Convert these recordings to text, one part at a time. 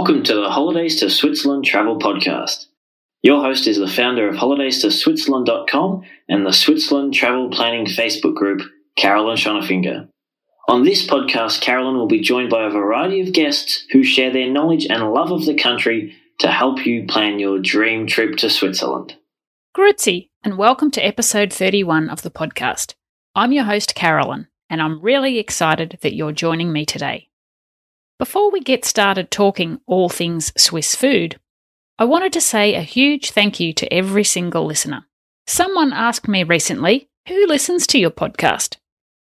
Welcome to the Holidays to Switzerland Travel Podcast. Your host is the founder of holidays to Switzerland.com and the Switzerland Travel Planning Facebook group, Carolyn Schonefinger. On this podcast, Carolyn will be joined by a variety of guests who share their knowledge and love of the country to help you plan your dream trip to Switzerland. Grüezi, and welcome to episode 31 of the podcast. I'm your host, Carolyn, and I'm really excited that you're joining me today. Before we get started talking all things Swiss food, I wanted to say a huge thank you to every single listener. Someone asked me recently, who listens to your podcast?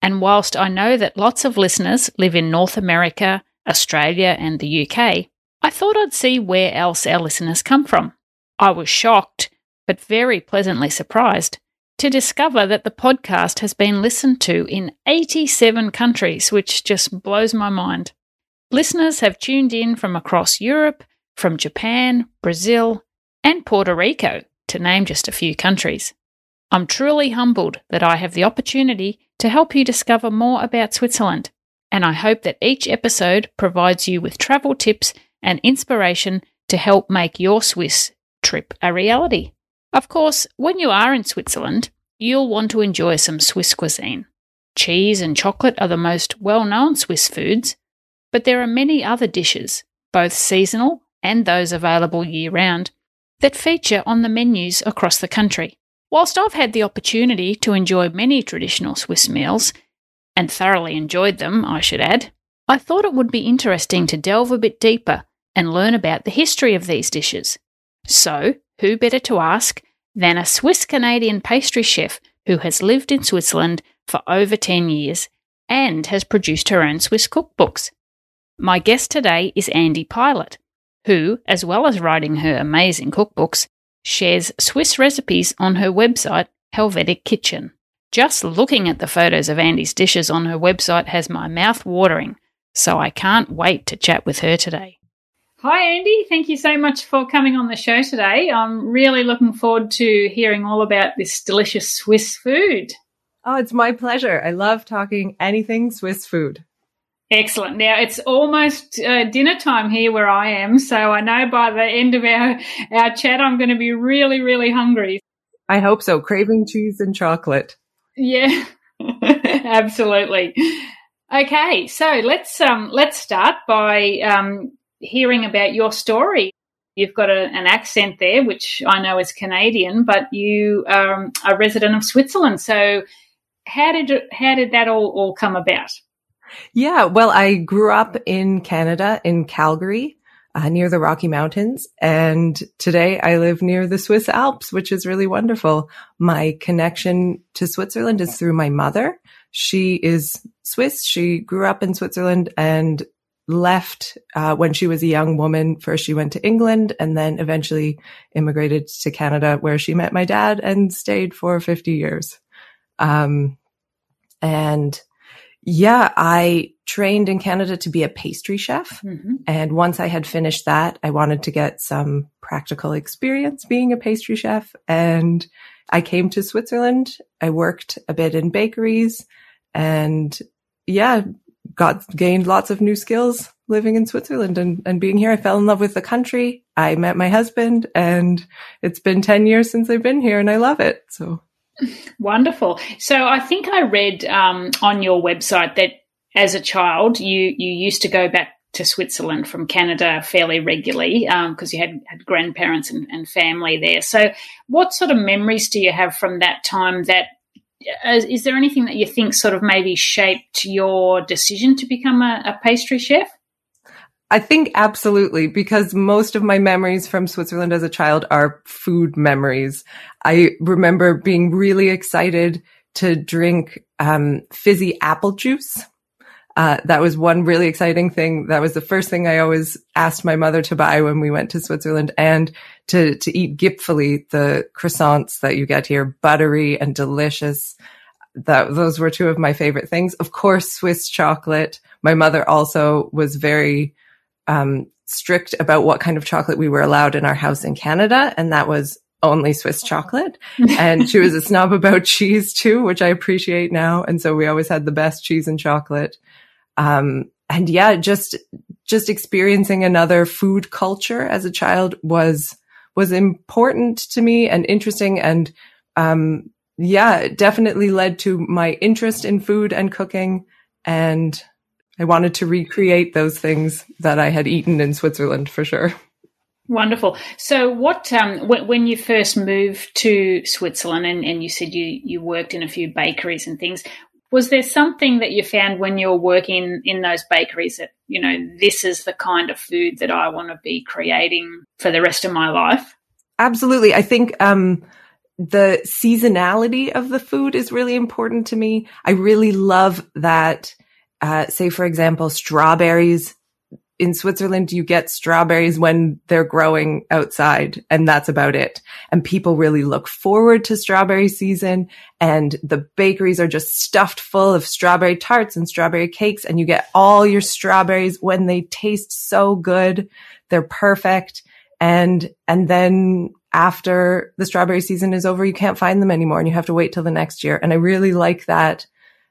And whilst I know that lots of listeners live in North America, Australia, and the UK, I thought I'd see where else our listeners come from. I was shocked, but very pleasantly surprised, to discover that the podcast has been listened to in 87 countries, which just blows my mind. Listeners have tuned in from across Europe, from Japan, Brazil, and Puerto Rico, to name just a few countries. I'm truly humbled that I have the opportunity to help you discover more about Switzerland, and I hope that each episode provides you with travel tips and inspiration to help make your Swiss trip a reality. Of course, when you are in Switzerland, you'll want to enjoy some Swiss cuisine. Cheese and chocolate are the most well known Swiss foods, but there are many other dishes, both seasonal and those available year round, that feature on the menus across the country. Whilst I've had the opportunity to enjoy many traditional Swiss meals, and thoroughly enjoyed them, I should add, I thought it would be interesting to delve a bit deeper and learn about the history of these dishes. So, who better to ask than a Swiss Canadian pastry chef who has lived in Switzerland for over 10 years and has produced her own Swiss cookbooks? My guest today is Andie Pilot, who, as well as writing her amazing cookbooks, shares Swiss recipes on her website, Helvetic Kitchen. Just looking at the photos of Andie's dishes on her website has my mouth watering, so I can't wait to chat with her today. Hi, Andie. Thank you so much for coming on the show today. I'm really looking forward to hearing all about this delicious Swiss food. Oh, it's my pleasure. I love talking anything Swiss food. Excellent. Now it's almost uh, dinner time here where I am, so I know by the end of our our chat I'm going to be really, really hungry. I hope so. Craving cheese and chocolate. Yeah, absolutely. Okay, so let's um let's start by um hearing about your story. You've got a, an accent there, which I know is Canadian, but you are um, a resident of Switzerland. So, how did how did that all all come about? Yeah, well, I grew up in Canada, in Calgary, uh, near the Rocky Mountains. And today I live near the Swiss Alps, which is really wonderful. My connection to Switzerland is through my mother. She is Swiss. She grew up in Switzerland and left uh, when she was a young woman. First, she went to England and then eventually immigrated to Canada, where she met my dad and stayed for 50 years. Um, and yeah, I trained in Canada to be a pastry chef. Mm-hmm. And once I had finished that, I wanted to get some practical experience being a pastry chef. And I came to Switzerland. I worked a bit in bakeries and yeah, got gained lots of new skills living in Switzerland and, and being here. I fell in love with the country. I met my husband and it's been 10 years since I've been here and I love it. So Wonderful. So I think I read um, on your website that as a child you you used to go back to Switzerland from Canada fairly regularly because um, you had, had grandparents and, and, family there. So what sort of memories do you have from that time? That uh, is there anything that you think sort of maybe shaped your decision to become a, a pastry chef? I think absolutely because most of my memories from Switzerland as a child are food memories. I remember being really excited to drink um, fizzy apple juice. Uh, that was one really exciting thing. That was the first thing I always asked my mother to buy when we went to Switzerland and to, to eat Gipfeli, the croissants that you get here, buttery and delicious. That, those were two of my favorite things. Of course, Swiss chocolate. My mother also was very, um, strict about what kind of chocolate we were allowed in our house in Canada. And that was only Swiss chocolate. and she was a snob about cheese too, which I appreciate now. And so we always had the best cheese and chocolate. Um, and yeah, just just experiencing another food culture as a child was was important to me and interesting and um, yeah, it definitely led to my interest in food and cooking. And I wanted to recreate those things that I had eaten in Switzerland for sure. Wonderful. So, what um, when, when, you first moved to Switzerland, and, and you said you you worked in a few bakeries and things, was there something that you found when you were working in those bakeries that you know this is the kind of food that I want to be creating for the rest of my life? Absolutely. I think um, the seasonality of the food is really important to me. I really love that. Uh, say, for example, strawberries in Switzerland, you get strawberries when they're growing outside and that's about it. And people really look forward to strawberry season and the bakeries are just stuffed full of strawberry tarts and strawberry cakes and you get all your strawberries when they taste so good. They're perfect. And, and then after the strawberry season is over, you can't find them anymore and you have to wait till the next year. And I really like that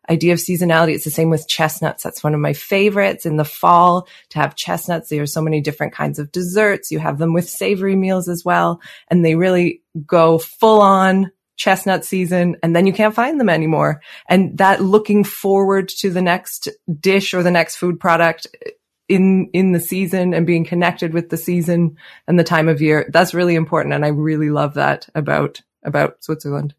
idea of seasonality. It's the same with chestnuts. That's one of my favorites in the fall to have chestnuts. There are so many different kinds of desserts. You have them with savory meals as well. And they really go full on chestnut season and then you can't find them anymore. And that looking forward to the next dish or the next food product in in the season and being connected with the season and the time of year that's really important and i really love that about about switzerland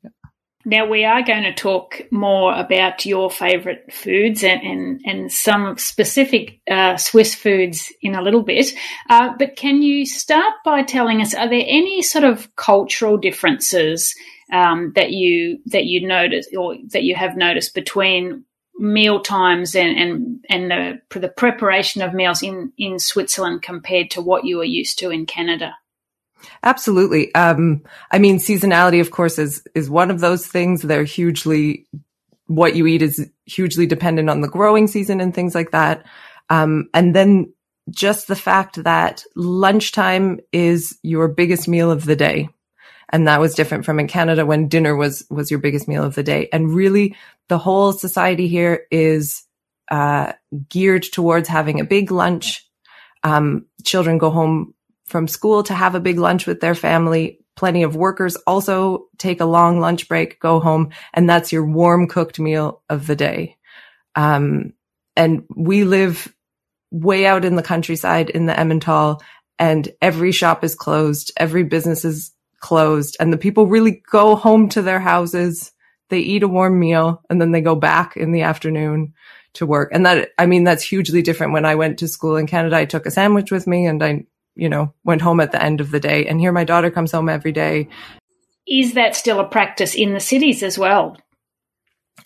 now we are going to talk more about your favorite foods and and, and some specific uh, swiss foods in a little bit uh, but can you start by telling us are there any sort of cultural differences um, that you that you notice or that you have noticed between meal times and and and the the preparation of meals in in Switzerland compared to what you are used to in Canada? Absolutely. Um, I mean, seasonality, of course, is is one of those things. They're hugely what you eat is hugely dependent on the growing season and things like that. Um, and then just the fact that lunchtime is your biggest meal of the day. And that was different from in Canada when dinner was, was your biggest meal of the day. And really the whole society here is, uh, geared towards having a big lunch. Um, children go home from school to have a big lunch with their family. Plenty of workers also take a long lunch break, go home, and that's your warm cooked meal of the day. Um, and we live way out in the countryside in the Emmental and every shop is closed. Every business is closed and the people really go home to their houses. They eat a warm meal and then they go back in the afternoon to work. And that, I mean, that's hugely different. When I went to school in Canada, I took a sandwich with me and I, you know, went home at the end of the day. And here my daughter comes home every day. Is that still a practice in the cities as well?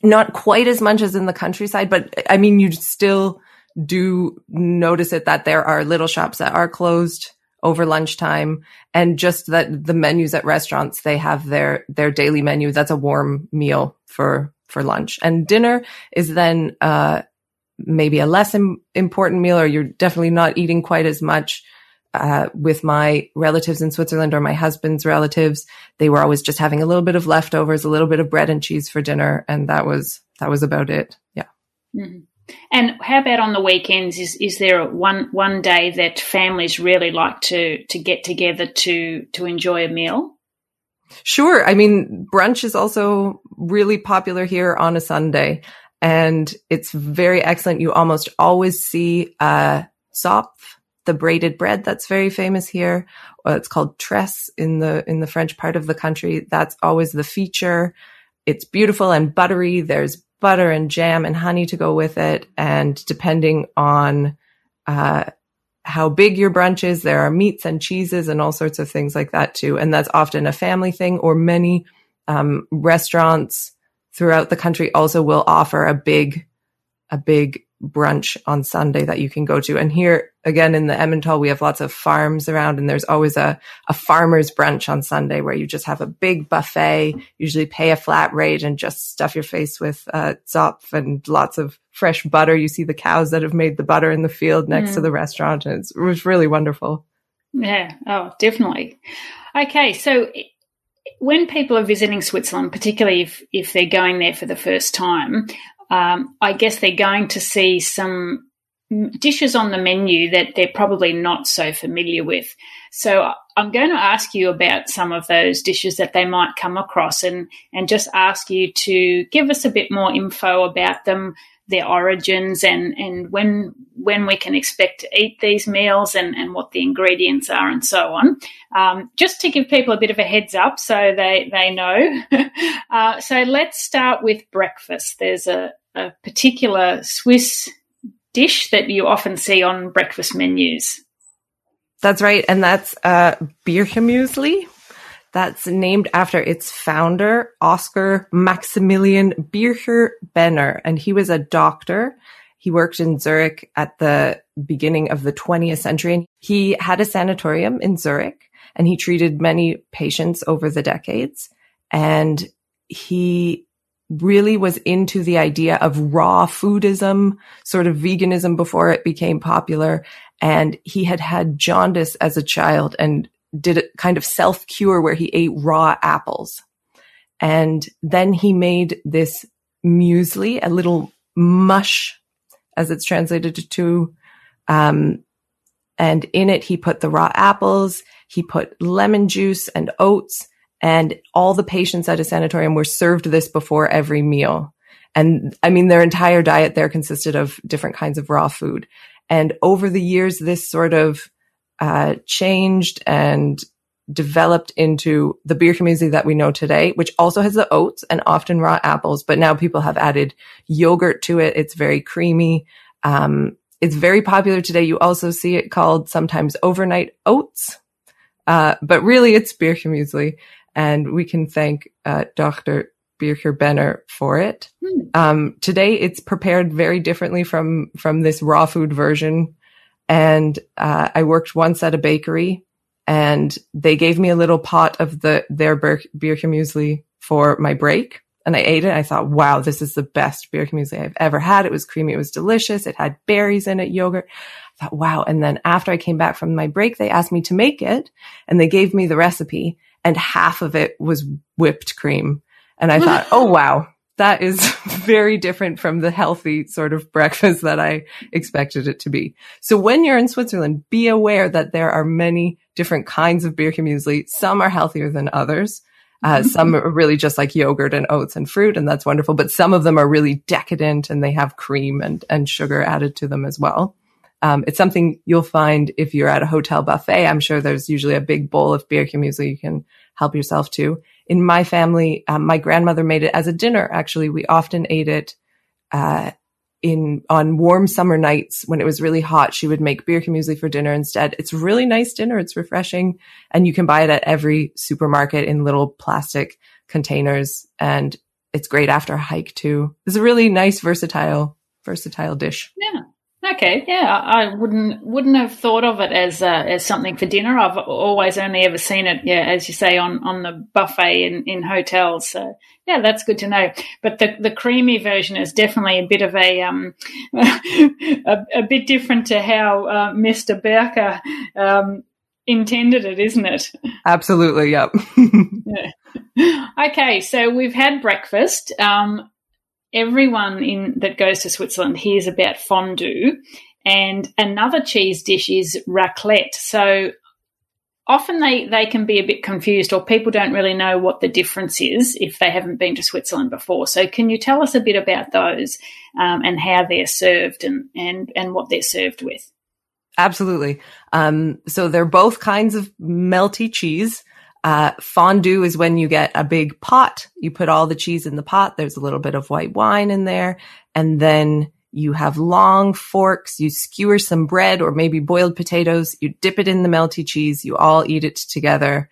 Not quite as much as in the countryside, but I mean, you still do notice it that there are little shops that are closed over lunchtime and just that the menus at restaurants they have their their daily menu that's a warm meal for for lunch and dinner is then uh maybe a less Im- important meal or you're definitely not eating quite as much uh, with my relatives in Switzerland or my husband's relatives, they were always just having a little bit of leftovers, a little bit of bread and cheese for dinner, and that was that was about it. Yeah. Mm-hmm. And how about on the weekends? Is is there one one day that families really like to to get together to to enjoy a meal? Sure. I mean, brunch is also really popular here on a Sunday, and it's very excellent. You almost always see uh, Zopf, the braided bread that's very famous here. Uh, it's called tresse in the in the French part of the country. That's always the feature. It's beautiful and buttery. There's butter and jam and honey to go with it. And depending on uh, how big your brunch is, there are meats and cheeses and all sorts of things like that too. And that's often a family thing or many um, restaurants throughout the country also will offer a big, a big brunch on Sunday that you can go to. And here again in the Emmental, we have lots of farms around and there's always a, a farmer's brunch on Sunday where you just have a big buffet, usually pay a flat rate and just stuff your face with, uh, zopf and lots of fresh butter. You see the cows that have made the butter in the field next mm. to the restaurant. And it was really wonderful. Yeah. Oh, definitely. Okay. So when people are visiting Switzerland, particularly if, if they're going there for the first time, um, I guess they're going to see some dishes on the menu that they're probably not so familiar with. So I'm going to ask you about some of those dishes that they might come across and, and just ask you to give us a bit more info about them, their origins and, and when when we can expect to eat these meals and, and what the ingredients are and so on. Um, just to give people a bit of a heads up so they, they know. uh, so let's start with breakfast. There's a, a particular Swiss dish that you often see on breakfast menus. That's right. And that's uh, Birchermuesli. That's named after its founder, Oscar Maximilian Bircher Benner. And he was a doctor. He worked in Zurich at the beginning of the 20th century. And he had a sanatorium in Zurich and he treated many patients over the decades. And he really was into the idea of raw foodism, sort of veganism before it became popular. And he had had jaundice as a child and did a kind of self cure where he ate raw apples. And then he made this muesli, a little mush, as it's translated to, um, and in it he put the raw apples, he put lemon juice and oats, and all the patients at a sanatorium were served this before every meal. And I mean, their entire diet there consisted of different kinds of raw food. And over the years, this sort of uh, changed and developed into the Birchermuesli that we know today, which also has the oats and often raw apples. But now people have added yogurt to it. It's very creamy. Um, it's very popular today. You also see it called sometimes overnight oats. Uh, but really it's Birchermuesli and we can thank uh, Dr. Bircher Benner for it. Hmm. Um, today, it's prepared very differently from from this raw food version. And uh, I worked once at a bakery, and they gave me a little pot of the their Birchermuesli for my break. And I ate it. I thought, wow, this is the best Bircher muesli I've ever had. It was creamy. It was delicious. It had berries in it, yogurt. I thought, wow. And then after I came back from my break, they asked me to make it and they gave me the recipe and half of it was whipped cream. And I thought, oh, wow, that is very different from the healthy sort of breakfast that I expected it to be. So when you're in Switzerland, be aware that there are many different kinds of Birchermuesli. Some are healthier than others. Uh, some are really just like yogurt and oats and fruit, and that's wonderful. But some of them are really decadent and they have cream and, and sugar added to them as well. Um, it's something you'll find if you're at a hotel buffet. I'm sure there's usually a big bowl of beer Birchermuesli you can help yourself to. In my family, um, my grandmother made it as a dinner. Actually, we often ate it uh, in on warm summer nights when it was really hot. She would make beer Birchermuesli for dinner instead. It's really nice dinner. It's refreshing, and you can buy it at every supermarket in little plastic containers. And it's great after a hike too. It's a really nice, versatile, versatile dish. Yeah. Okay, yeah, I wouldn't wouldn't have thought of it as uh, as something for dinner. I've always only ever seen it, yeah, as you say, on, on the buffet in, in hotels. So yeah, that's good to know. But the the creamy version is definitely a bit of a um a, a bit different to how uh, Mister Bircher um, intended it, isn't it? Absolutely. Yep. yeah. Okay, so we've had breakfast. Um, everyone in that goes to Switzerland hears about fondue, and another cheese dish is raclette. So often they, they can be a bit confused or people don't really know what the difference is if they haven't been to Switzerland before. So can you tell us a bit about those um, and how they're served and, and, and what they're served with? Absolutely. Um, so they're both kinds of melty cheese. Uh, fondue is when you get a big pot. You put all the cheese in the pot. There's a little bit of white wine in there. And then you have long forks. You skewer some bread or maybe boiled potatoes. You dip it in the melty cheese. You all eat it together.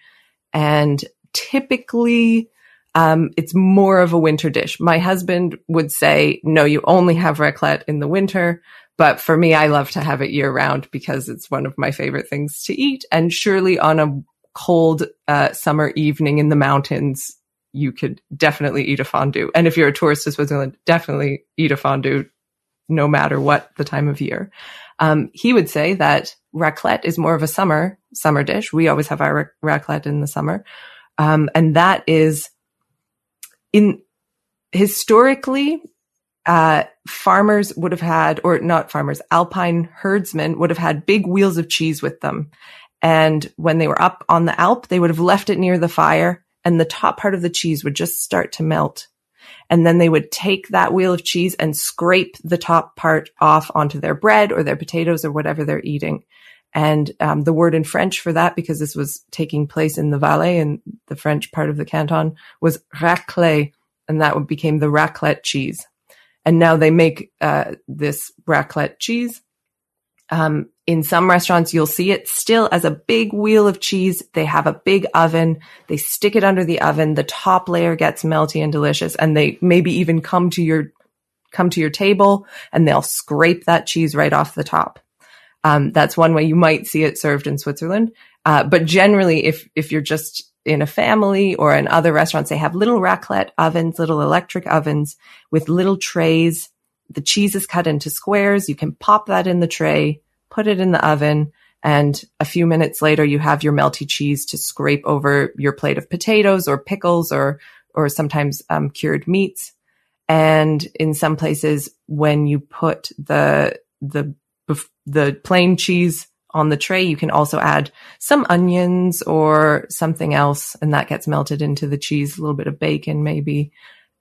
And typically, um, it's more of a winter dish. My husband would say, no, you only have raclette in the winter. But for me, I love to have it year round because it's one of my favorite things to eat. And surely on a cold uh, summer evening in the mountains, you could definitely eat a fondue. And if you're a tourist to Switzerland, definitely eat a fondue no matter what the time of year. Um, he would say that raclette is more of a summer, summer dish. We always have our raclette in the summer. Um, and that is in historically, uh, farmers would have had, or not farmers, alpine herdsmen would have had big wheels of cheese with them. And when they were up on the Alp, they would have left it near the fire and the top part of the cheese would just start to melt. And then they would take that wheel of cheese and scrape the top part off onto their bread or their potatoes or whatever they're eating. And um, the word in French for that, because this was taking place in the Valais and the French part of the canton, was raclette, and that became the raclette cheese. And now they make uh, this raclette cheese. Um, in some restaurants, you'll see it still as a big wheel of cheese. They have a big oven. They stick it under the oven. The top layer gets melty and delicious. And they maybe even come to your, come to your table and they'll scrape that cheese right off the top. Um, that's one way you might see it served in Switzerland. Uh, but generally, if, if you're just in a family or in other restaurants, they have little raclette ovens, little electric ovens with little trays. The cheese is cut into squares. You can pop that in the tray, put it in the oven, and a few minutes later, you have your melty cheese to scrape over your plate of potatoes or pickles or, or sometimes um, cured meats. And in some places, when you put the, the, the plain cheese on the tray, you can also add some onions or something else, and that gets melted into the cheese, a little bit of bacon maybe,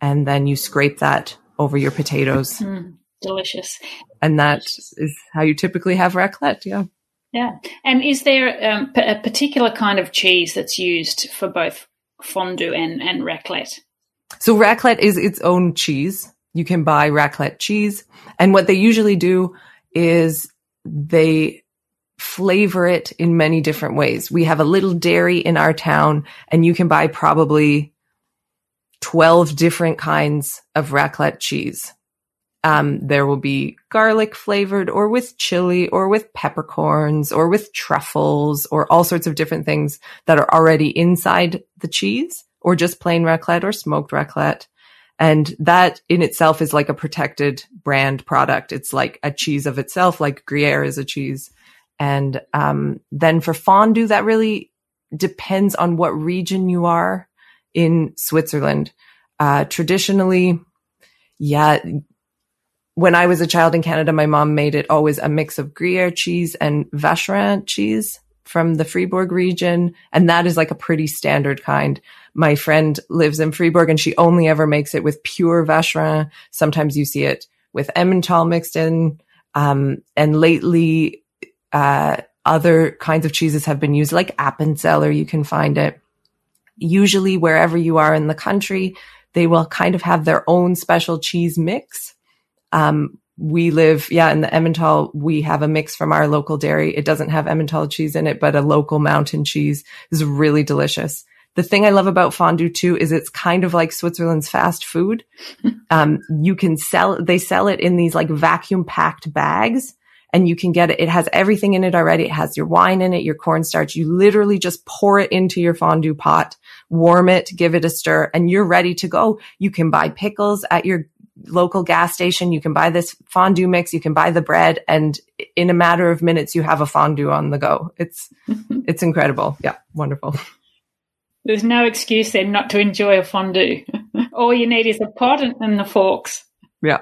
and then you scrape that over your potatoes. Mm, delicious. And that is how you typically have raclette, yeah. Yeah. And is there um, a particular kind of cheese that's used for both fondue and, and raclette? So raclette is its own cheese. You can buy raclette cheese. And what they usually do is they flavor it in many different ways. We have a little dairy in our town and you can buy probably 12 different kinds of raclette cheese. Um, there will be garlic flavored or with chili or with peppercorns or with truffles or all sorts of different things that are already inside the cheese or just plain raclette or smoked raclette. And that in itself is like a protected brand product. It's like a cheese of itself, like Gruyere is a cheese. And um, then for fondue, that really depends on what region you are in Switzerland. Uh, traditionally, yeah, when I was a child in Canada, my mom made it always a mix of Gruyere cheese and Vacherin cheese from the Fribourg region. And that is like a pretty standard kind. My friend lives in Fribourg and she only ever makes it with pure Vacherin. Sometimes you see it with Emmental mixed in. Um, and lately uh, other kinds of cheeses have been used, like Appenzeller. You can find it. Usually, wherever you are in the country, they will kind of have their own special cheese mix. Um, we live, yeah, in the Emmental, we have a mix from our local dairy. It doesn't have Emmental cheese in it, but a local mountain cheese is really delicious. The thing I love about fondue too is it's kind of like Switzerland's fast food. Um, you can sell, they sell it in these like vacuum packed bags and you can get it. It has everything in it already. It has your wine in it, your cornstarch. You literally just pour it into your fondue pot, warm it, give it a stir, and you're ready to go. You can buy pickles at your local gas station. You can buy this fondue mix. You can buy the bread and in a matter of minutes, you have a fondue on the go. It's, it's incredible. Yeah. Wonderful. There's no excuse then not to enjoy a fondue. All you need is a pot and the forks. Yeah.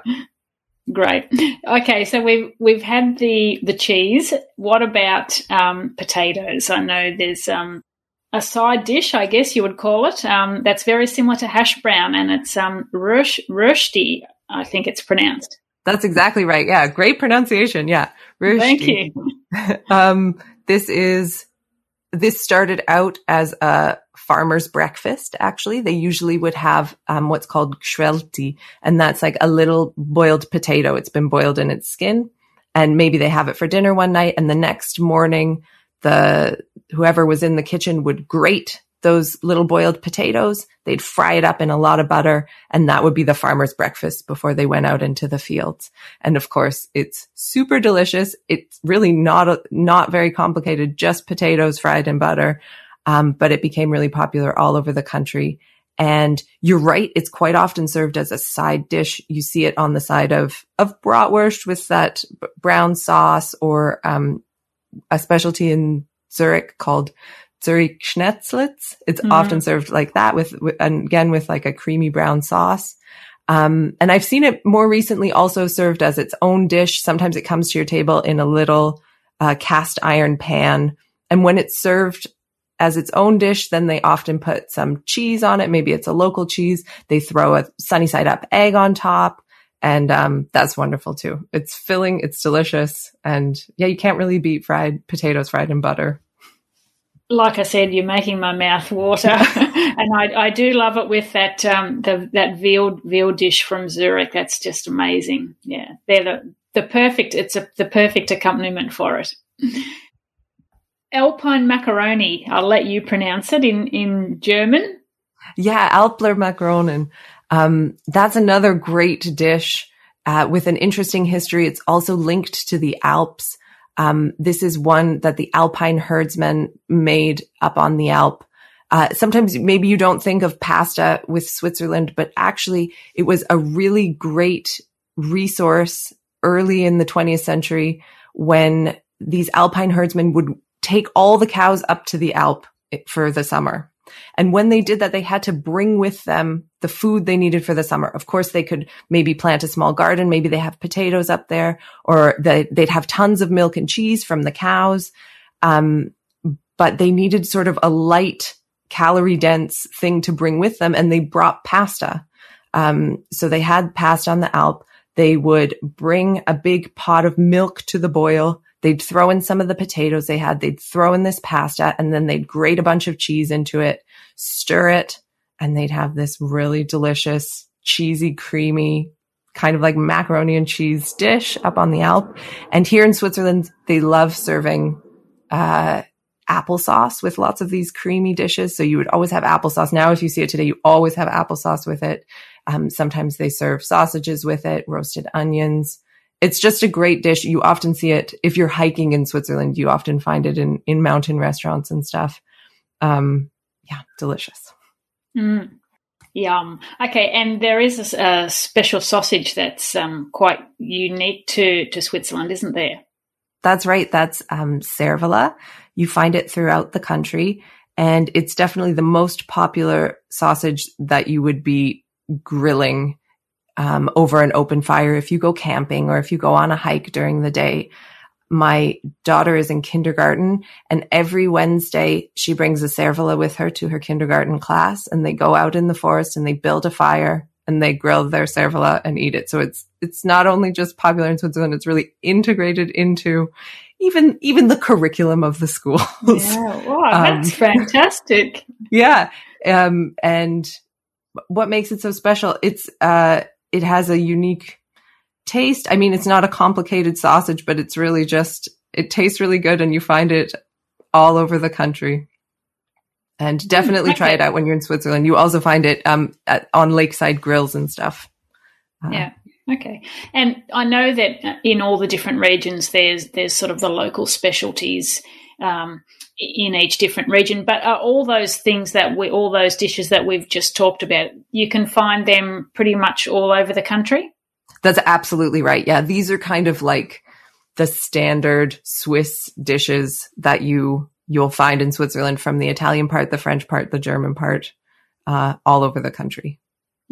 Great. Okay, so we've we've had the the cheese. What about um, potatoes? I know there's um, a side dish, I guess you would call it. Um, that's very similar to hash brown, and it's um, rush, rösti, I think it's pronounced. That's exactly right. Yeah, great pronunciation. Yeah, rösti. Thank you. um, this is this started out as a farmer's breakfast. Actually, they usually would have um, what's called gschwellti, and that's like a little boiled potato. It's been boiled in its skin, and maybe they have it for dinner one night, and the next morning, the whoever was in the kitchen would grate those little boiled potatoes. They'd fry it up in a lot of butter and that would be the farmer's breakfast before they went out into the fields. And of course, it's super delicious. It's really not, not very complicated, just potatoes fried in butter. Um, but it became really popular all over the country. And you're right. It's quite often served as a side dish. You see it on the side of, of bratwurst with that brown sauce or, um, a specialty in Zurich called Zurich Schnetzlitz. It's mm. often served like that with, with, and again, with like a creamy brown sauce. Um, and I've seen it more recently also served as its own dish. Sometimes it comes to your table in a little uh, cast iron pan. And when it's served as its own dish, then they often put some cheese on it. Maybe it's a local cheese. They throw a sunny side up egg on top. And um, that's wonderful too. It's filling, it's delicious. And yeah, you can't really beat fried potatoes fried in butter like I said, you're making my mouth water, and I, I, do love it with that um, the, that veal veal dish from Zurich. That's just amazing. Yeah, they're the, the perfect. It's a, the perfect accompaniment for it. Alpine macaroni. I'll let you pronounce it in in German. Yeah, Älplermagronen. Um, that's another great dish uh, with an interesting history. It's also linked to the Alps. Um, this is one that the Alpine herdsmen made up on the Alp. Uh, sometimes maybe you don't think of pasta with Switzerland, but actually it was a really great resource early in the 20th century when these Alpine herdsmen would take all the cows up to the Alp for the summer. And when they did that, they had to bring with them the food they needed for the summer. Of course, they could maybe plant a small garden. Maybe they have potatoes up there or they, would have tons of milk and cheese from the cows. Um, but they needed sort of a light, calorie dense thing to bring with them. And they brought pasta. Um, so they had pasta on the Alp. They would bring a big pot of milk to the boil They'd throw in some of the potatoes they had. They'd throw in this pasta and then they'd grate a bunch of cheese into it, stir it, and they'd have this really delicious, cheesy, creamy, kind of like macaroni and cheese dish up on the Alp. And here in Switzerland, they love serving, uh, applesauce with lots of these creamy dishes. So you would always have applesauce. Now, if you see it today, you always have applesauce with it. Um, sometimes they serve sausages with it, roasted onions it's just a great dish. You often see it if you're hiking in Switzerland. You often find it in in mountain restaurants and stuff. Um, yeah, delicious. Mm, yum. Okay, and there is a, a special sausage that's um, quite unique to to Switzerland, isn't there? That's right. That's um. You find it throughout the country, and it's definitely the most popular sausage that you would be grilling um, over an open fire if you go camping or if you go on a hike during the day. My daughter is in kindergarten and every Wednesday she brings a cervelat with her to her kindergarten class and they go out in the forest and they build a fire and they grill their cervelat and eat it. So it's, it's not only just popular in Switzerland, it's really integrated into even, even the curriculum of the schools. Yeah. Wow. That's um, fantastic. Yeah. Um, and what makes it so special? It's, uh, it has a unique taste. I mean, it's not a complicated sausage, but it's really just, it tastes really good and you find it all over the country. And hmm, definitely okay. try it out when you're in Switzerland. You also find it um, at, on lakeside grills and stuff. Uh, yeah. Okay. And I know that in all the different regions, there's there's sort of the local specialties um, in each different region. But are all those things that we, all those dishes that we've just talked about, you can find them pretty much all over the country? That's absolutely right. Yeah. These are kind of like the standard Swiss dishes that you, you'll find in Switzerland from the Italian part, the French part, the German part, uh, all over the country.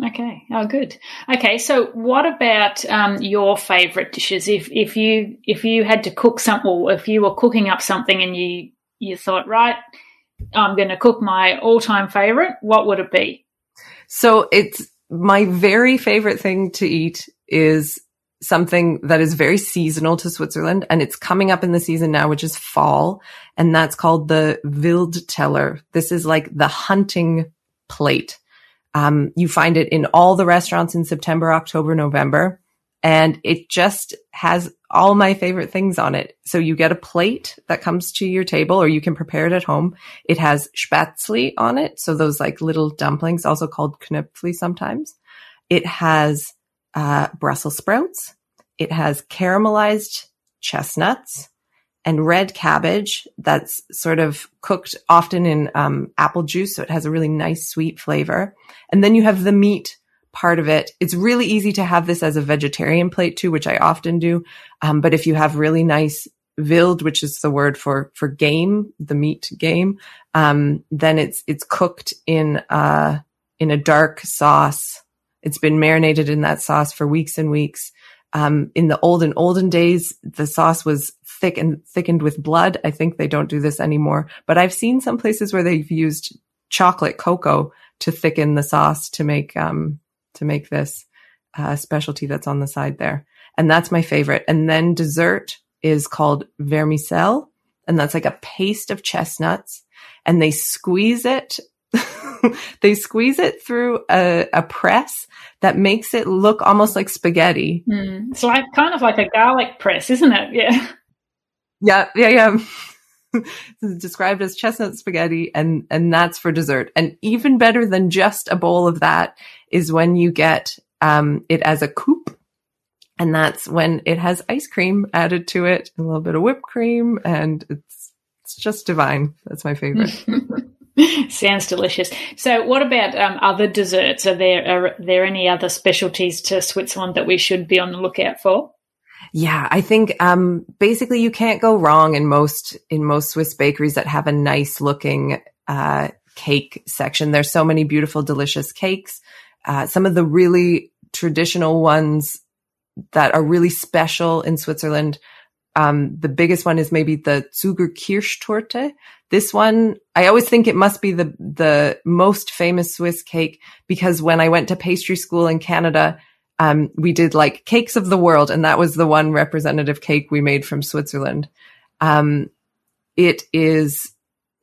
Okay. Oh, good. Okay. So, what about um, your favourite dishes? If if you if you had to cook something, or if you were cooking up something and you you thought, right, I'm going to cook my all time favorite, what would it be? So it's my very favorite thing to eat is something that is very seasonal to Switzerland and it's coming up in the season now, which is fall. And that's called the Wildteller. This is like the hunting plate. Um, you find it in all the restaurants in September, October, November and it just has all my favorite things on it. So you get a plate that comes to your table or you can prepare it at home. It has spätzle on it. So those like little dumplings, also called knöpfli sometimes. It has, uh, Brussels sprouts. It has caramelized chestnuts and red cabbage that's sort of cooked often in um, apple juice. So it has a really nice sweet flavor. And then you have the meat part of it. It's really easy to have this as a vegetarian plate too, which I often do. Um, but if you have really nice wild, which is the word for, for game, the meat game, um, then it's, it's cooked in, uh, in a dark sauce, It's been marinated in that sauce for weeks and weeks. Um, in the olden, olden days, the sauce was thick and thickened with blood. I think they don't do this anymore, but I've seen some places where they've used chocolate cocoa to thicken the sauce to make, um, to make this, uh, specialty that's on the side there. And that's my favorite. And then dessert is called vermicelle. And that's like a paste of chestnuts and they squeeze it they squeeze it through a, a, press that makes it look almost like spaghetti. Mm. It's like kind of like a garlic press, isn't it? Yeah. Yeah, yeah, yeah. described as chestnut spaghetti and and that's for dessert. And even better than just a bowl of that is when you get um, it as a coupe. And that's when it has ice cream added to it, a little bit of whipped cream, and it's it's just divine. That's my favorite. Sounds delicious. So, what about um, other desserts? Are there are there any other specialties to Switzerland that we should be on the lookout for? Yeah, I think um, basically you can't go wrong in most in most Swiss bakeries that have a nice looking uh, cake section. There's so many beautiful, delicious cakes. Uh, some of the really traditional ones that are really special in Switzerland um, the biggest one is maybe the Zuger Kirschtorte. This one, I always think it must be the, the most famous Swiss cake because when I went to pastry school in Canada, um, we did like cakes of the world and that was the one representative cake we made from Switzerland. Um, it is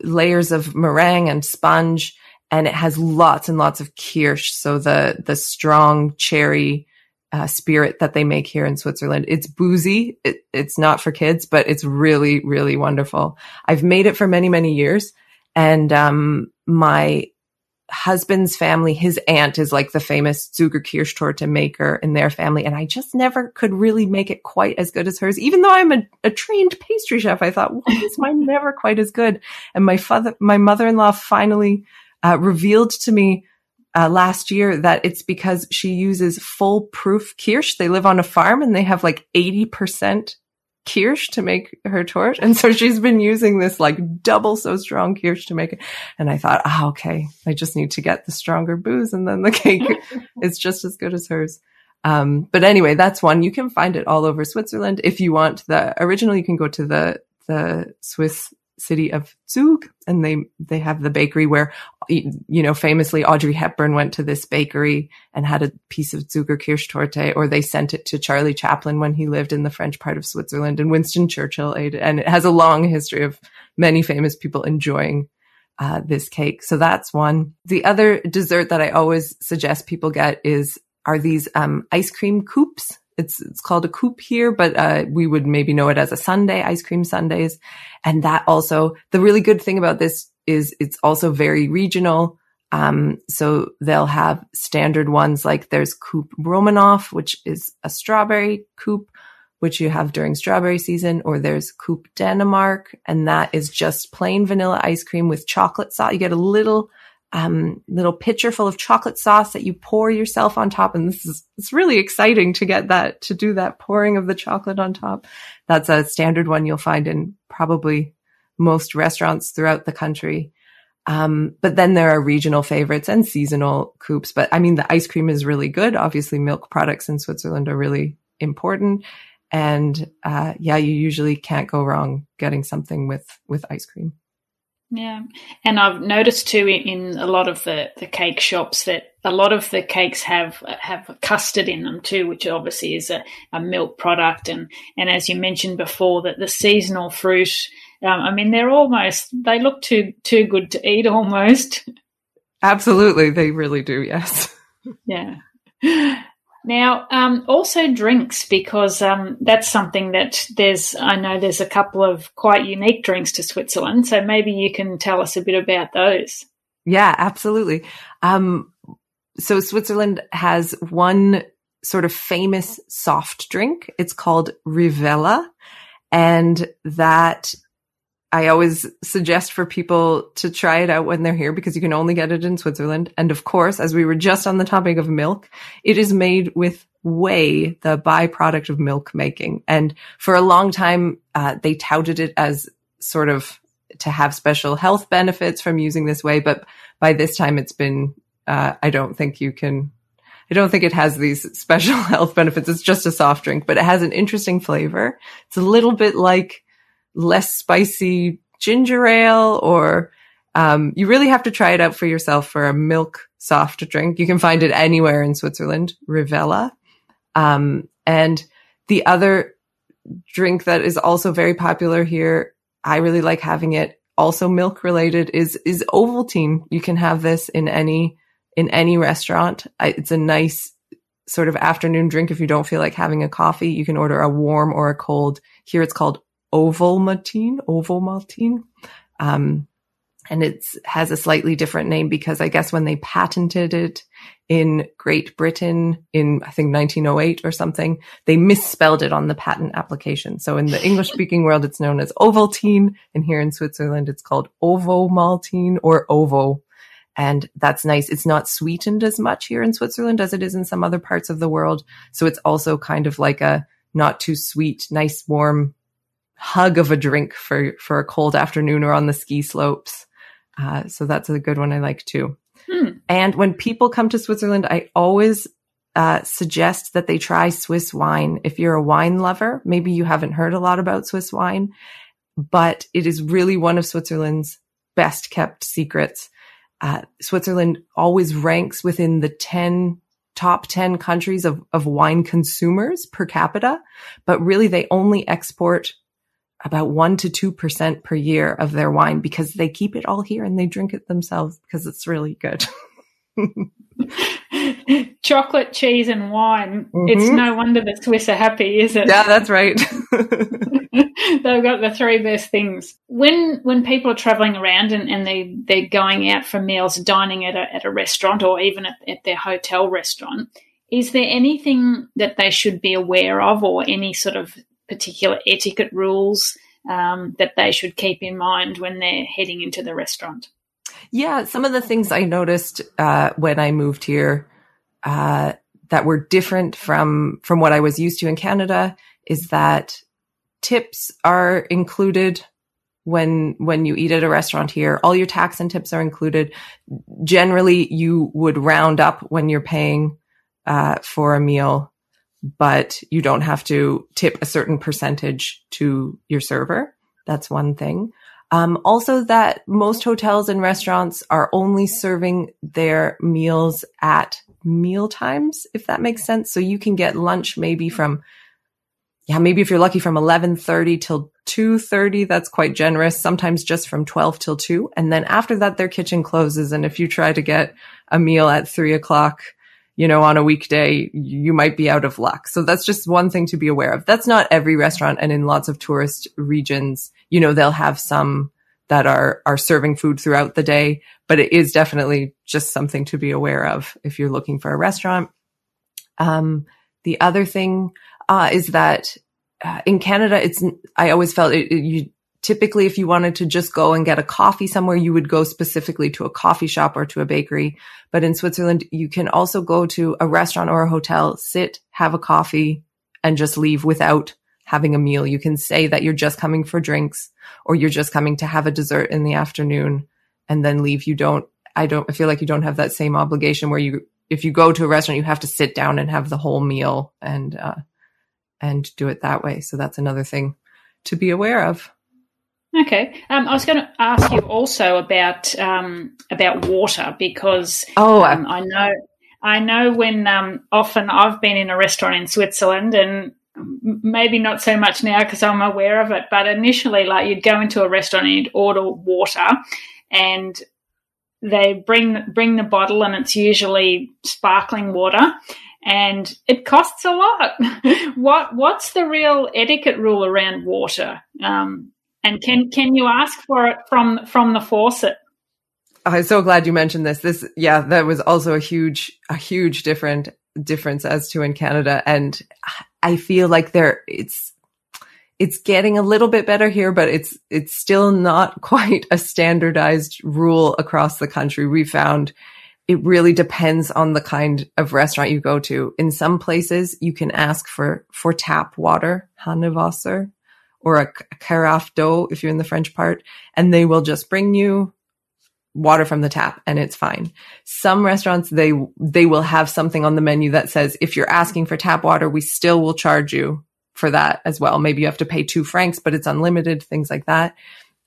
layers of meringue and sponge and it has lots and lots of kirsch. So the, the strong cherry, uh, spirit that they make here in Switzerland. It's boozy. It, it's not for kids, but it's really, really wonderful. I've made it for many, many years. And, um, my husband's family, his aunt is like the famous Zuger Kirschtorte maker in their family. And I just never could really make it quite as good as hers. Even though I'm a, a trained pastry chef, I thought, why is mine never quite as good? And my father, my mother-in-law finally, uh, revealed to me uh, last year that it's because she uses full proof kirsch. They live on a farm and they have like 80% kirsch to make her torte. And so she's been using this like double so strong kirsch to make it. And I thought, ah, oh, okay, I just need to get the stronger booze and then the cake is just as good as hers. Um, but anyway, that's one. You can find it all over Switzerland. If you want the original, you can go to the, the Swiss city of Zug and they, they have the bakery where, you know, famously Audrey Hepburn went to this bakery and had a piece of Zuger Kirschtorte or they sent it to Charlie Chaplin when he lived in the French part of Switzerland and Winston Churchill ate it. And it has a long history of many famous people enjoying uh, this cake. So that's one. The other dessert that I always suggest people get is are these um, ice cream coupes. It's it's called a coupe here, but uh, we would maybe know it as a sundae ice cream sundaes. And that also the really good thing about this is it's also very regional. Um, so they'll have standard ones like there's Coupe Romanoff, which is a strawberry coupe, which you have during strawberry season, or there's Coupe Denmark, and that is just plain vanilla ice cream with chocolate sauce. You get a little um, little pitcher full of chocolate sauce that you pour yourself on top. And this is, it's really exciting to get that, to do that pouring of the chocolate on top. That's a standard one you'll find in probably most restaurants throughout the country. Um, but then there are regional favorites and seasonal coupes. But I mean, the ice cream is really good. Obviously, milk products in Switzerland are really important. And, uh, yeah, you usually can't go wrong getting something with, with ice cream. Yeah, and I've noticed too in a lot of the, the cake shops that a lot of the cakes have have custard in them too, which obviously is a, a milk product. And and as you mentioned before, that the seasonal fruit, um, I mean, they're almost they look too too good to eat almost. Absolutely, they really do. Yes. yeah. Now, um, also drinks, because um, that's something that there's, I know there's a couple of quite unique drinks to Switzerland. So maybe you can tell us a bit about those. Yeah, absolutely. Um, so Switzerland has one sort of famous soft drink. It's called Rivella. And that I always suggest for people to try it out when they're here because you can only get it in Switzerland. And of course, as we were just on the topic of milk, it is made with whey, the byproduct of milk making. And for a long time, uh, they touted it as sort of to have special health benefits from using this whey. But by this time, it's been, uh, I don't think you can I don't think it has these special health benefits. It's just a soft drink, but it has an interesting flavor. It's a little bit like less spicy ginger ale or um, you really have to try it out for yourself for a milk soft drink. You can find it anywhere in Switzerland, Rivella. Um, and the other drink that is also very popular here, I really like having it also milk related is, is Ovaltine. You can have this in any, in any restaurant. It's a nice sort of afternoon drink. If you don't feel like having a coffee, you can order a warm or a cold. Here it's called Ovomaltine, Ovomaltine. Um, and it has a slightly different name because I guess when they patented it in Great Britain in, I think 1908 or something, they misspelled it on the patent application. So in the English speaking world, it's known as Ovaltine. And here in Switzerland, it's called Ovomaltine or Ovo. And that's nice. It's not sweetened as much here in Switzerland as it is in some other parts of the world. So it's also kind of like a not too sweet, nice, warm hug of a drink for, for a cold afternoon or on the ski slopes. Uh, so that's a good one I like too. Hmm. And when people come to Switzerland, I always uh, suggest that they try Swiss wine. If you're a wine lover, maybe you haven't heard a lot about Swiss wine, but it is really one of Switzerland's best kept secrets. Uh, Switzerland always ranks within the 10 top 10 countries of, of wine consumers per capita, but really they only export about one to two percent per year of their wine because they keep it all here and they drink it themselves because it's really good. Chocolate, cheese, and wine. Mm-hmm. It's no wonder the Swiss are happy, is it? Yeah, that's right. They've got the three best things. When when people are traveling around and, and they they're going out for meals, dining at a at a restaurant or even at, at their hotel restaurant, is there anything that they should be aware of or any sort of particular etiquette rules um, that they should keep in mind when they're heading into the restaurant? Yeah, some of the things I noticed uh, when I moved here uh, that were different from from what I was used to in Canada is that tips are included when when you eat at a restaurant here. All your tax and tips are included. Generally, you would round up when you're paying uh, for a meal but you don't have to tip a certain percentage to your server. That's one thing. Um, also that most hotels and restaurants are only serving their meals at meal times, if that makes sense. So you can get lunch maybe from, yeah, maybe if you're lucky from 1130 till 2.30, that's quite generous. Sometimes just from 12 till 2. And then after that, their kitchen closes. And if you try to get a meal at three o'clock, you know, on a weekday, you might be out of luck. So that's just one thing to be aware of. That's not every restaurant. And in lots of tourist regions, you know, they'll have some that are, are serving food throughout the day, but it is definitely just something to be aware of if you're looking for a restaurant. Um, the other thing, uh, is that uh, in Canada, it's, I always felt it, it, you, typically if you wanted to just go and get a coffee somewhere, you would go specifically to a coffee shop or to a bakery. But in Switzerland, you can also go to a restaurant or a hotel, sit, have a coffee and just leave without having a meal. You can say that you're just coming for drinks or you're just coming to have a dessert in the afternoon and then leave. You don't, I don't, I feel like you don't have that same obligation where you, if you go to a restaurant, you have to sit down and have the whole meal and, uh, and do it that way. So that's another thing to be aware of. Okay. Um, I was going to ask you also about um, about water because oh, um, I know I know when um, often I've been in a restaurant in Switzerland and maybe not so much now because I'm aware of it, but initially, like you'd go into a restaurant and you'd order water, and they bring bring the bottle and it's usually sparkling water and it costs a lot. what what's the real etiquette rule around water? Um, and can can you ask for it from from the faucet? Oh, I'm so glad you mentioned this. This, yeah, that was also a huge, a huge different difference as to in Canada. And I feel like there, it's, it's getting a little bit better here, but it's, it's still not quite a standardized rule across the country. We found it really depends on the kind of restaurant you go to. In some places, you can ask for, for tap water, Hahnenwasser, or a carafe d'eau if you're in the French part, and they will just bring you water from the tap and it's fine. Some restaurants, they, they will have something on the menu that says, if you're asking for tap water, we still will charge you for that as well. Maybe you have to pay two francs, but it's unlimited, things like that.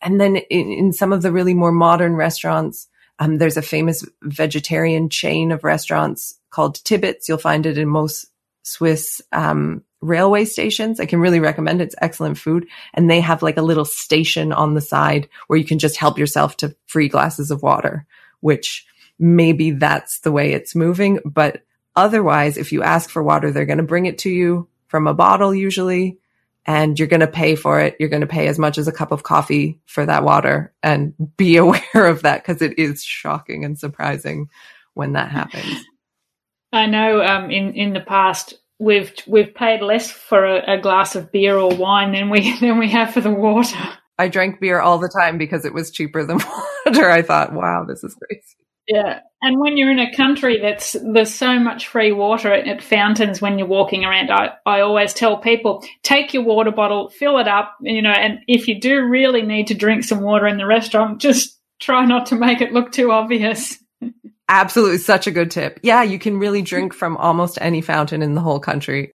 And then in, in some of the really more modern restaurants, um, there's a famous vegetarian chain of restaurants called Tibits. You'll find it in most Swiss um, railway stations. I can really recommend it. It's excellent food. And they have like a little station on the side where you can just help yourself to free glasses of water, which maybe that's the way it's moving. But otherwise, if you ask for water, they're going to bring it to you from a bottle usually. And you're going to pay for it. You're going to pay as much as a cup of coffee for that water and be aware of that because it is shocking and surprising when that happens. I know um, in in the past we've we've paid less for a, a, glass of beer or wine than we than we have for the water. I drank beer all the time because it was cheaper than water. I thought, wow, this is crazy. Yeah, and when you're in a country that's there's so much free water at, at, fountains when you're walking around, I, I always tell people take your water bottle, fill it up, you know, and if you do really need to drink some water in the restaurant, just try not to make it look too obvious. Absolutely. Such a good tip. Yeah, you can really drink from almost any fountain in the whole country.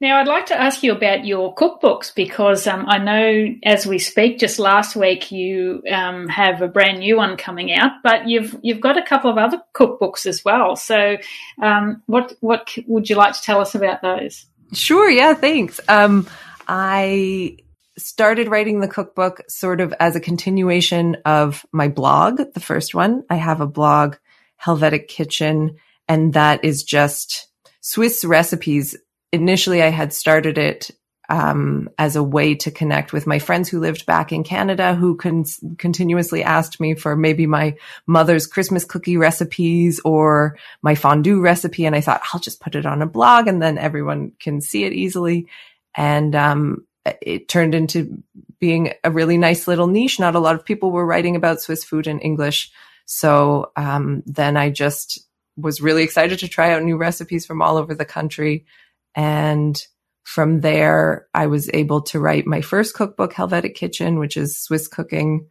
Now, I'd like to ask you about your cookbooks because um, I know as we speak, just last week you um, have a brand new one coming out, but you've you've got a couple of other cookbooks as well. So, um, what what would you like to tell us about those? Sure. Yeah. Thanks. Um, I started writing the cookbook sort of as a continuation of my blog. The first one, I have a blog Helvetic Kitchen. And that is just Swiss recipes. Initially, I had started it um, as a way to connect with my friends who lived back in Canada, who con- continuously asked me for maybe my mother's Christmas cookie recipes or my fondue recipe. And I thought, I'll just put it on a blog and then everyone can see it easily. And um, it turned into being a really nice little niche. Not a lot of people were writing about Swiss food in English. So um, then I just was really excited to try out new recipes from all over the country. And from there, I was able to write my first cookbook, Helvetic Kitchen, which is Swiss cooking.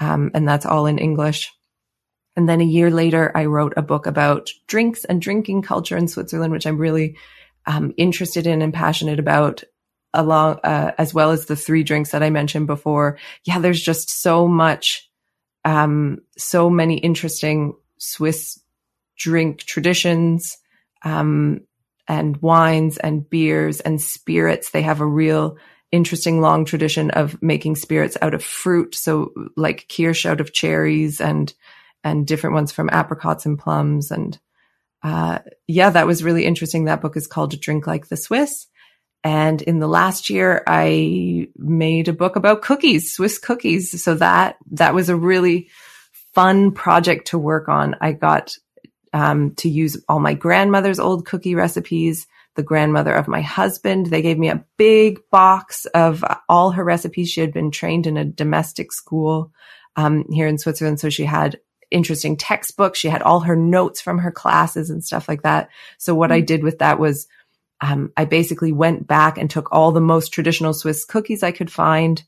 Um, and that's all in English. And then a year later, I wrote a book about drinks and drinking culture in Switzerland, which I'm really um, interested in and passionate about along, uh, as well as the three drinks that I mentioned before. Yeah, there's just so much um, so many interesting Swiss drink traditions, um, and wines and beers and spirits. They have a real interesting long tradition of making spirits out of fruit. So like kirsch out of cherries and, and different ones from apricots and plums. And, uh, yeah, that was really interesting. That book is called Drink Like the Swiss. And in the last year, I made a book about cookies, Swiss cookies. So that, that was a really fun project to work on. I got um, to use all my grandmother's old cookie recipes, the grandmother of my husband. They gave me a big box of all her recipes. She had been trained in a domestic school um, here in Switzerland. So she had interesting textbooks. She had all her notes from her classes and stuff like that. So what mm-hmm. I did with that was um, I basically went back and took all the most traditional Swiss cookies I could find.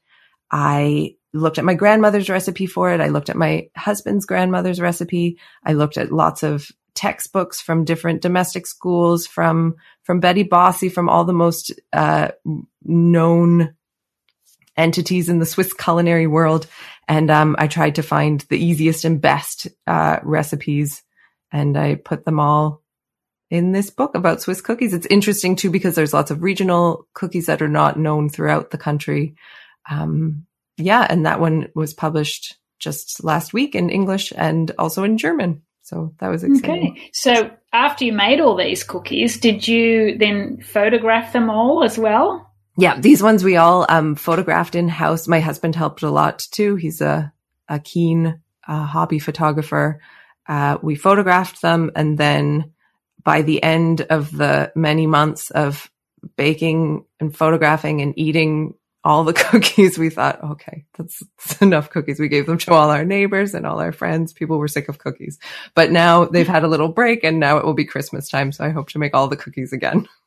I looked at my grandmother's recipe for it. I looked at my husband's grandmother's recipe. I looked at lots of textbooks from different domestic schools, from from Betty Bossi, from all the most uh, known entities in the Swiss culinary world, and um, I tried to find the easiest and best uh, recipes, and I put them all in this book about Swiss cookies. It's interesting too because there's lots of regional cookies that are not known throughout the country. Um, yeah, and that one was published just last week in English and also in German. So that was exciting. Okay. So after you made all these cookies, did you then photograph them all as well? Yeah, these ones we all um, photographed in house. My husband helped a lot too. He's a, a keen uh, hobby photographer. Uh, we photographed them and then by the end of the many months of baking and photographing and eating all the cookies, we thought, okay, that's, that's, enough cookies. We gave them to all our neighbors and all our friends. People were sick of cookies, but now they've had a little break and now it will be Christmas time. So I hope to make all the cookies again.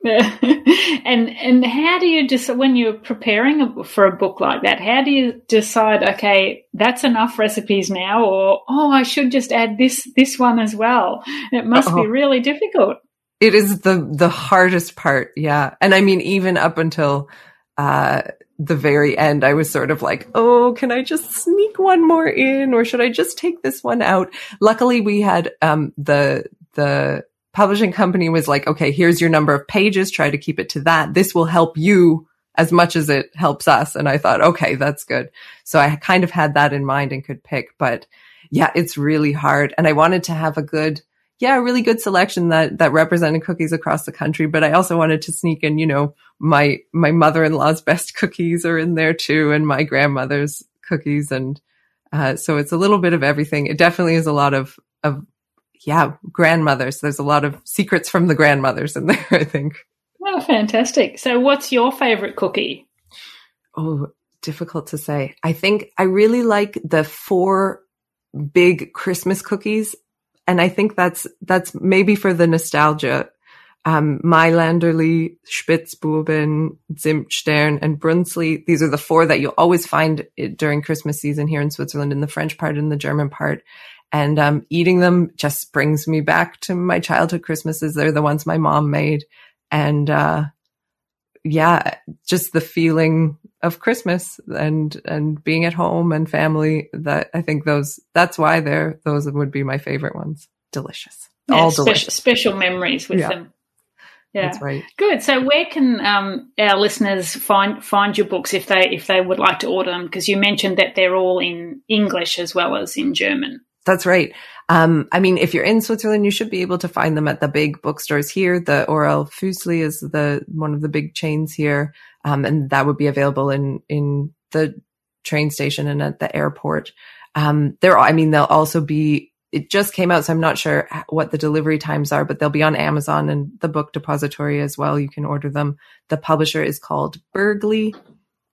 and and how do you just when you're preparing for a book like that how do you decide okay that's enough recipes now or oh i should just add this this one as well? It must Uh-oh. be really difficult. It is the the hardest part yeah. And i mean even up until uh the very end i was sort of like oh can i just sneak one more in or should i just take this one out? Luckily we had um the the publishing company was like, okay, here's your number of pages. Try to keep it to that. This will help you as much as it helps us. And I thought, okay, that's good. So I kind of had that in mind and could pick, but yeah, it's really hard. And I wanted to have a good, yeah, a really good selection that, that represented cookies across the country. But I also wanted to sneak in, you know, my, my mother-in-law's best cookies are in there too and my grandmother's cookies. And, uh, so it's a little bit of everything. It definitely is a lot of, of yeah, grandmothers. There's a lot of secrets from the grandmothers in there, I think. Oh, fantastic. So, what's your favorite cookie? Oh, difficult to say. I think I really like the four big Christmas cookies. And I think that's, that's maybe for the nostalgia. Um, Mailänderli, Spitzbuben, Zimtstern, and Brunsli. These are the four that you'll always find during Christmas season here in Switzerland in the French part and the German part and um, eating them just brings me back to my childhood Christmases. They're the ones my mom made, and uh, yeah, just the feeling of Christmas and and being at home and family. That I think those that's why they're those would be my favorite ones. Delicious, yeah, all special, delicious. Special memories with yeah. them. Yeah, that's right. Good. So, where can um, our listeners find find your books if they if they would like to order them? Because you mentioned that they're all in English as well as in German. That's right. Um, I mean, if you're in Switzerland, you should be able to find them at the big bookstores here. The Orell Füssli is the one of the big chains here, um, and that would be available in in the train station and at the airport. Um, there, I mean, they'll also be. It just came out, so I'm not sure what the delivery times are, but they'll be on Amazon and the Book Depository as well. You can order them. The publisher is called Bergli,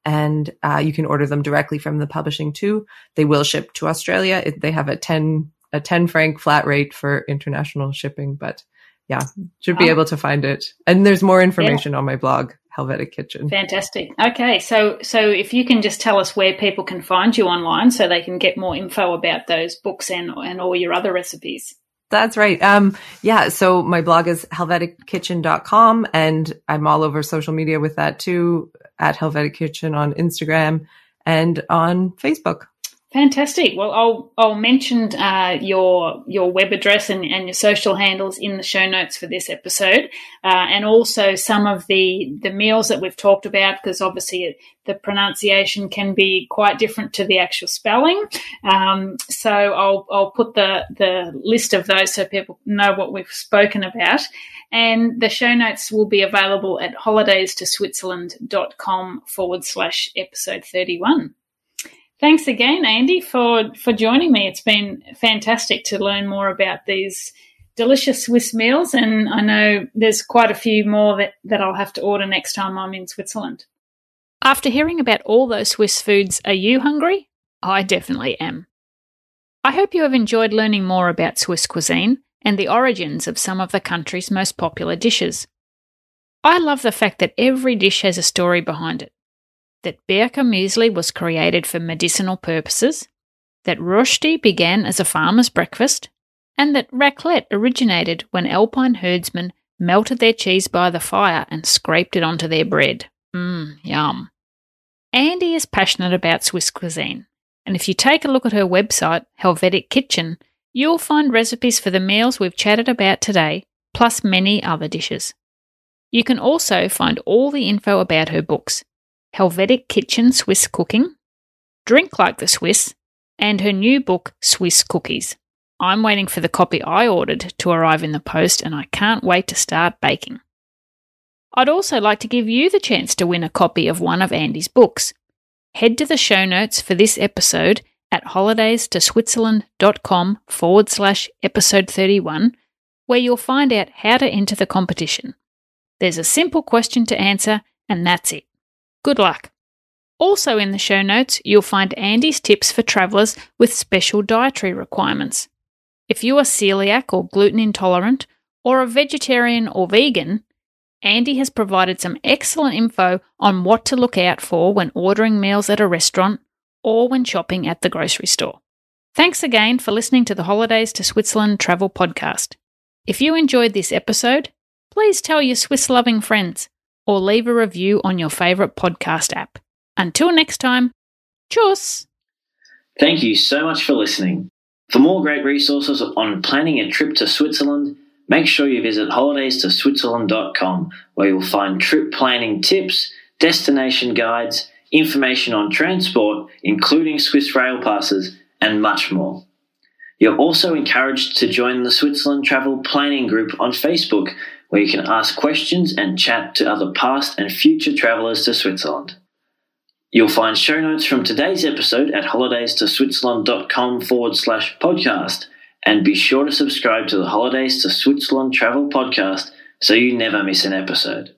and uh, you can order them directly from the publishing too. They will ship to Australia. It, they have a 10, a 10 franc flat rate for international shipping, but yeah, should be oh. able to find it. And there's more information yeah. on my blog, Helvetic Kitchen. Fantastic. Okay. So, so if you can just tell us where people can find you online so they can get more info about those books and, and all your other recipes. That's right. Um, yeah. So my blog is helvetickitchen.com and I'm all over social media with that too at Helvetic Kitchen on Instagram and on Facebook. Fantastic. Well, I'll I'll mention uh, your your web address and, and your social handles in the show notes for this episode, uh, and also some of the the meals that we've talked about because obviously the pronunciation can be quite different to the actual spelling. Um, so I'll I'll put the the list of those so people know what we've spoken about, and the show notes will be available at holidays2switzerland.com forward slash episode thirty one. Thanks again, Andie, for, for joining me. It's been fantastic to learn more about these delicious Swiss meals, and I know there's quite a few more that, that I'll have to order next time I'm in Switzerland. After hearing about all those Swiss foods, are you hungry? I definitely am. I hope you have enjoyed learning more about Swiss cuisine and the origins of some of the country's most popular dishes. I love the fact that every dish has a story behind it that Bircher muesli was created for medicinal purposes, that Rösti began as a farmer's breakfast, and that raclette originated when alpine herdsmen melted their cheese by the fire and scraped it onto their bread. Mmm, yum. Andie is passionate about Swiss cuisine, and if you take a look at her website, Helvetic Kitchen, you'll find recipes for the meals we've chatted about today, plus many other dishes. You can also find all the info about her books, Helvetic Kitchen Swiss Cooking, Drink Like the Swiss, and her new book, Swiss Cookies. I'm waiting for the copy I ordered to arrive in the post, and I can't wait to start baking. I'd also like to give you the chance to win a copy of one of Andie's books. Head to the show notes for this episode at holidays2switzerland.com forward slash episode 31, where you'll find out how to enter the competition. There's a simple question to answer, and that's it. Good luck. Also, in the show notes, you'll find Andie's tips for travellers with special dietary requirements. If you are celiac or gluten intolerant, or a vegetarian or vegan, Andy has provided some excellent info on what to look out for when ordering meals at a restaurant or when shopping at the grocery store. Thanks again for listening to the Holidays to Switzerland Travel Podcast. If you enjoyed this episode, please tell your Swiss loving friends or leave a review on your favourite podcast app. Until next time, tschüss! Thank you so much for listening. For more great resources on planning a trip to Switzerland, make sure you visit holidaystoSwitzerland.com where you'll find trip planning tips, destination guides, information on transport, including Swiss rail passes, and much more. You're also encouraged to join the Switzerland Travel Planning Group on Facebook, where you can ask questions and chat to other past and future travellers to Switzerland. You'll find show notes from today's episode at holidaystoSwitzerland.com forward slash podcast, and be sure to subscribe to the Holidays to Switzerland Travel podcast so you never miss an episode.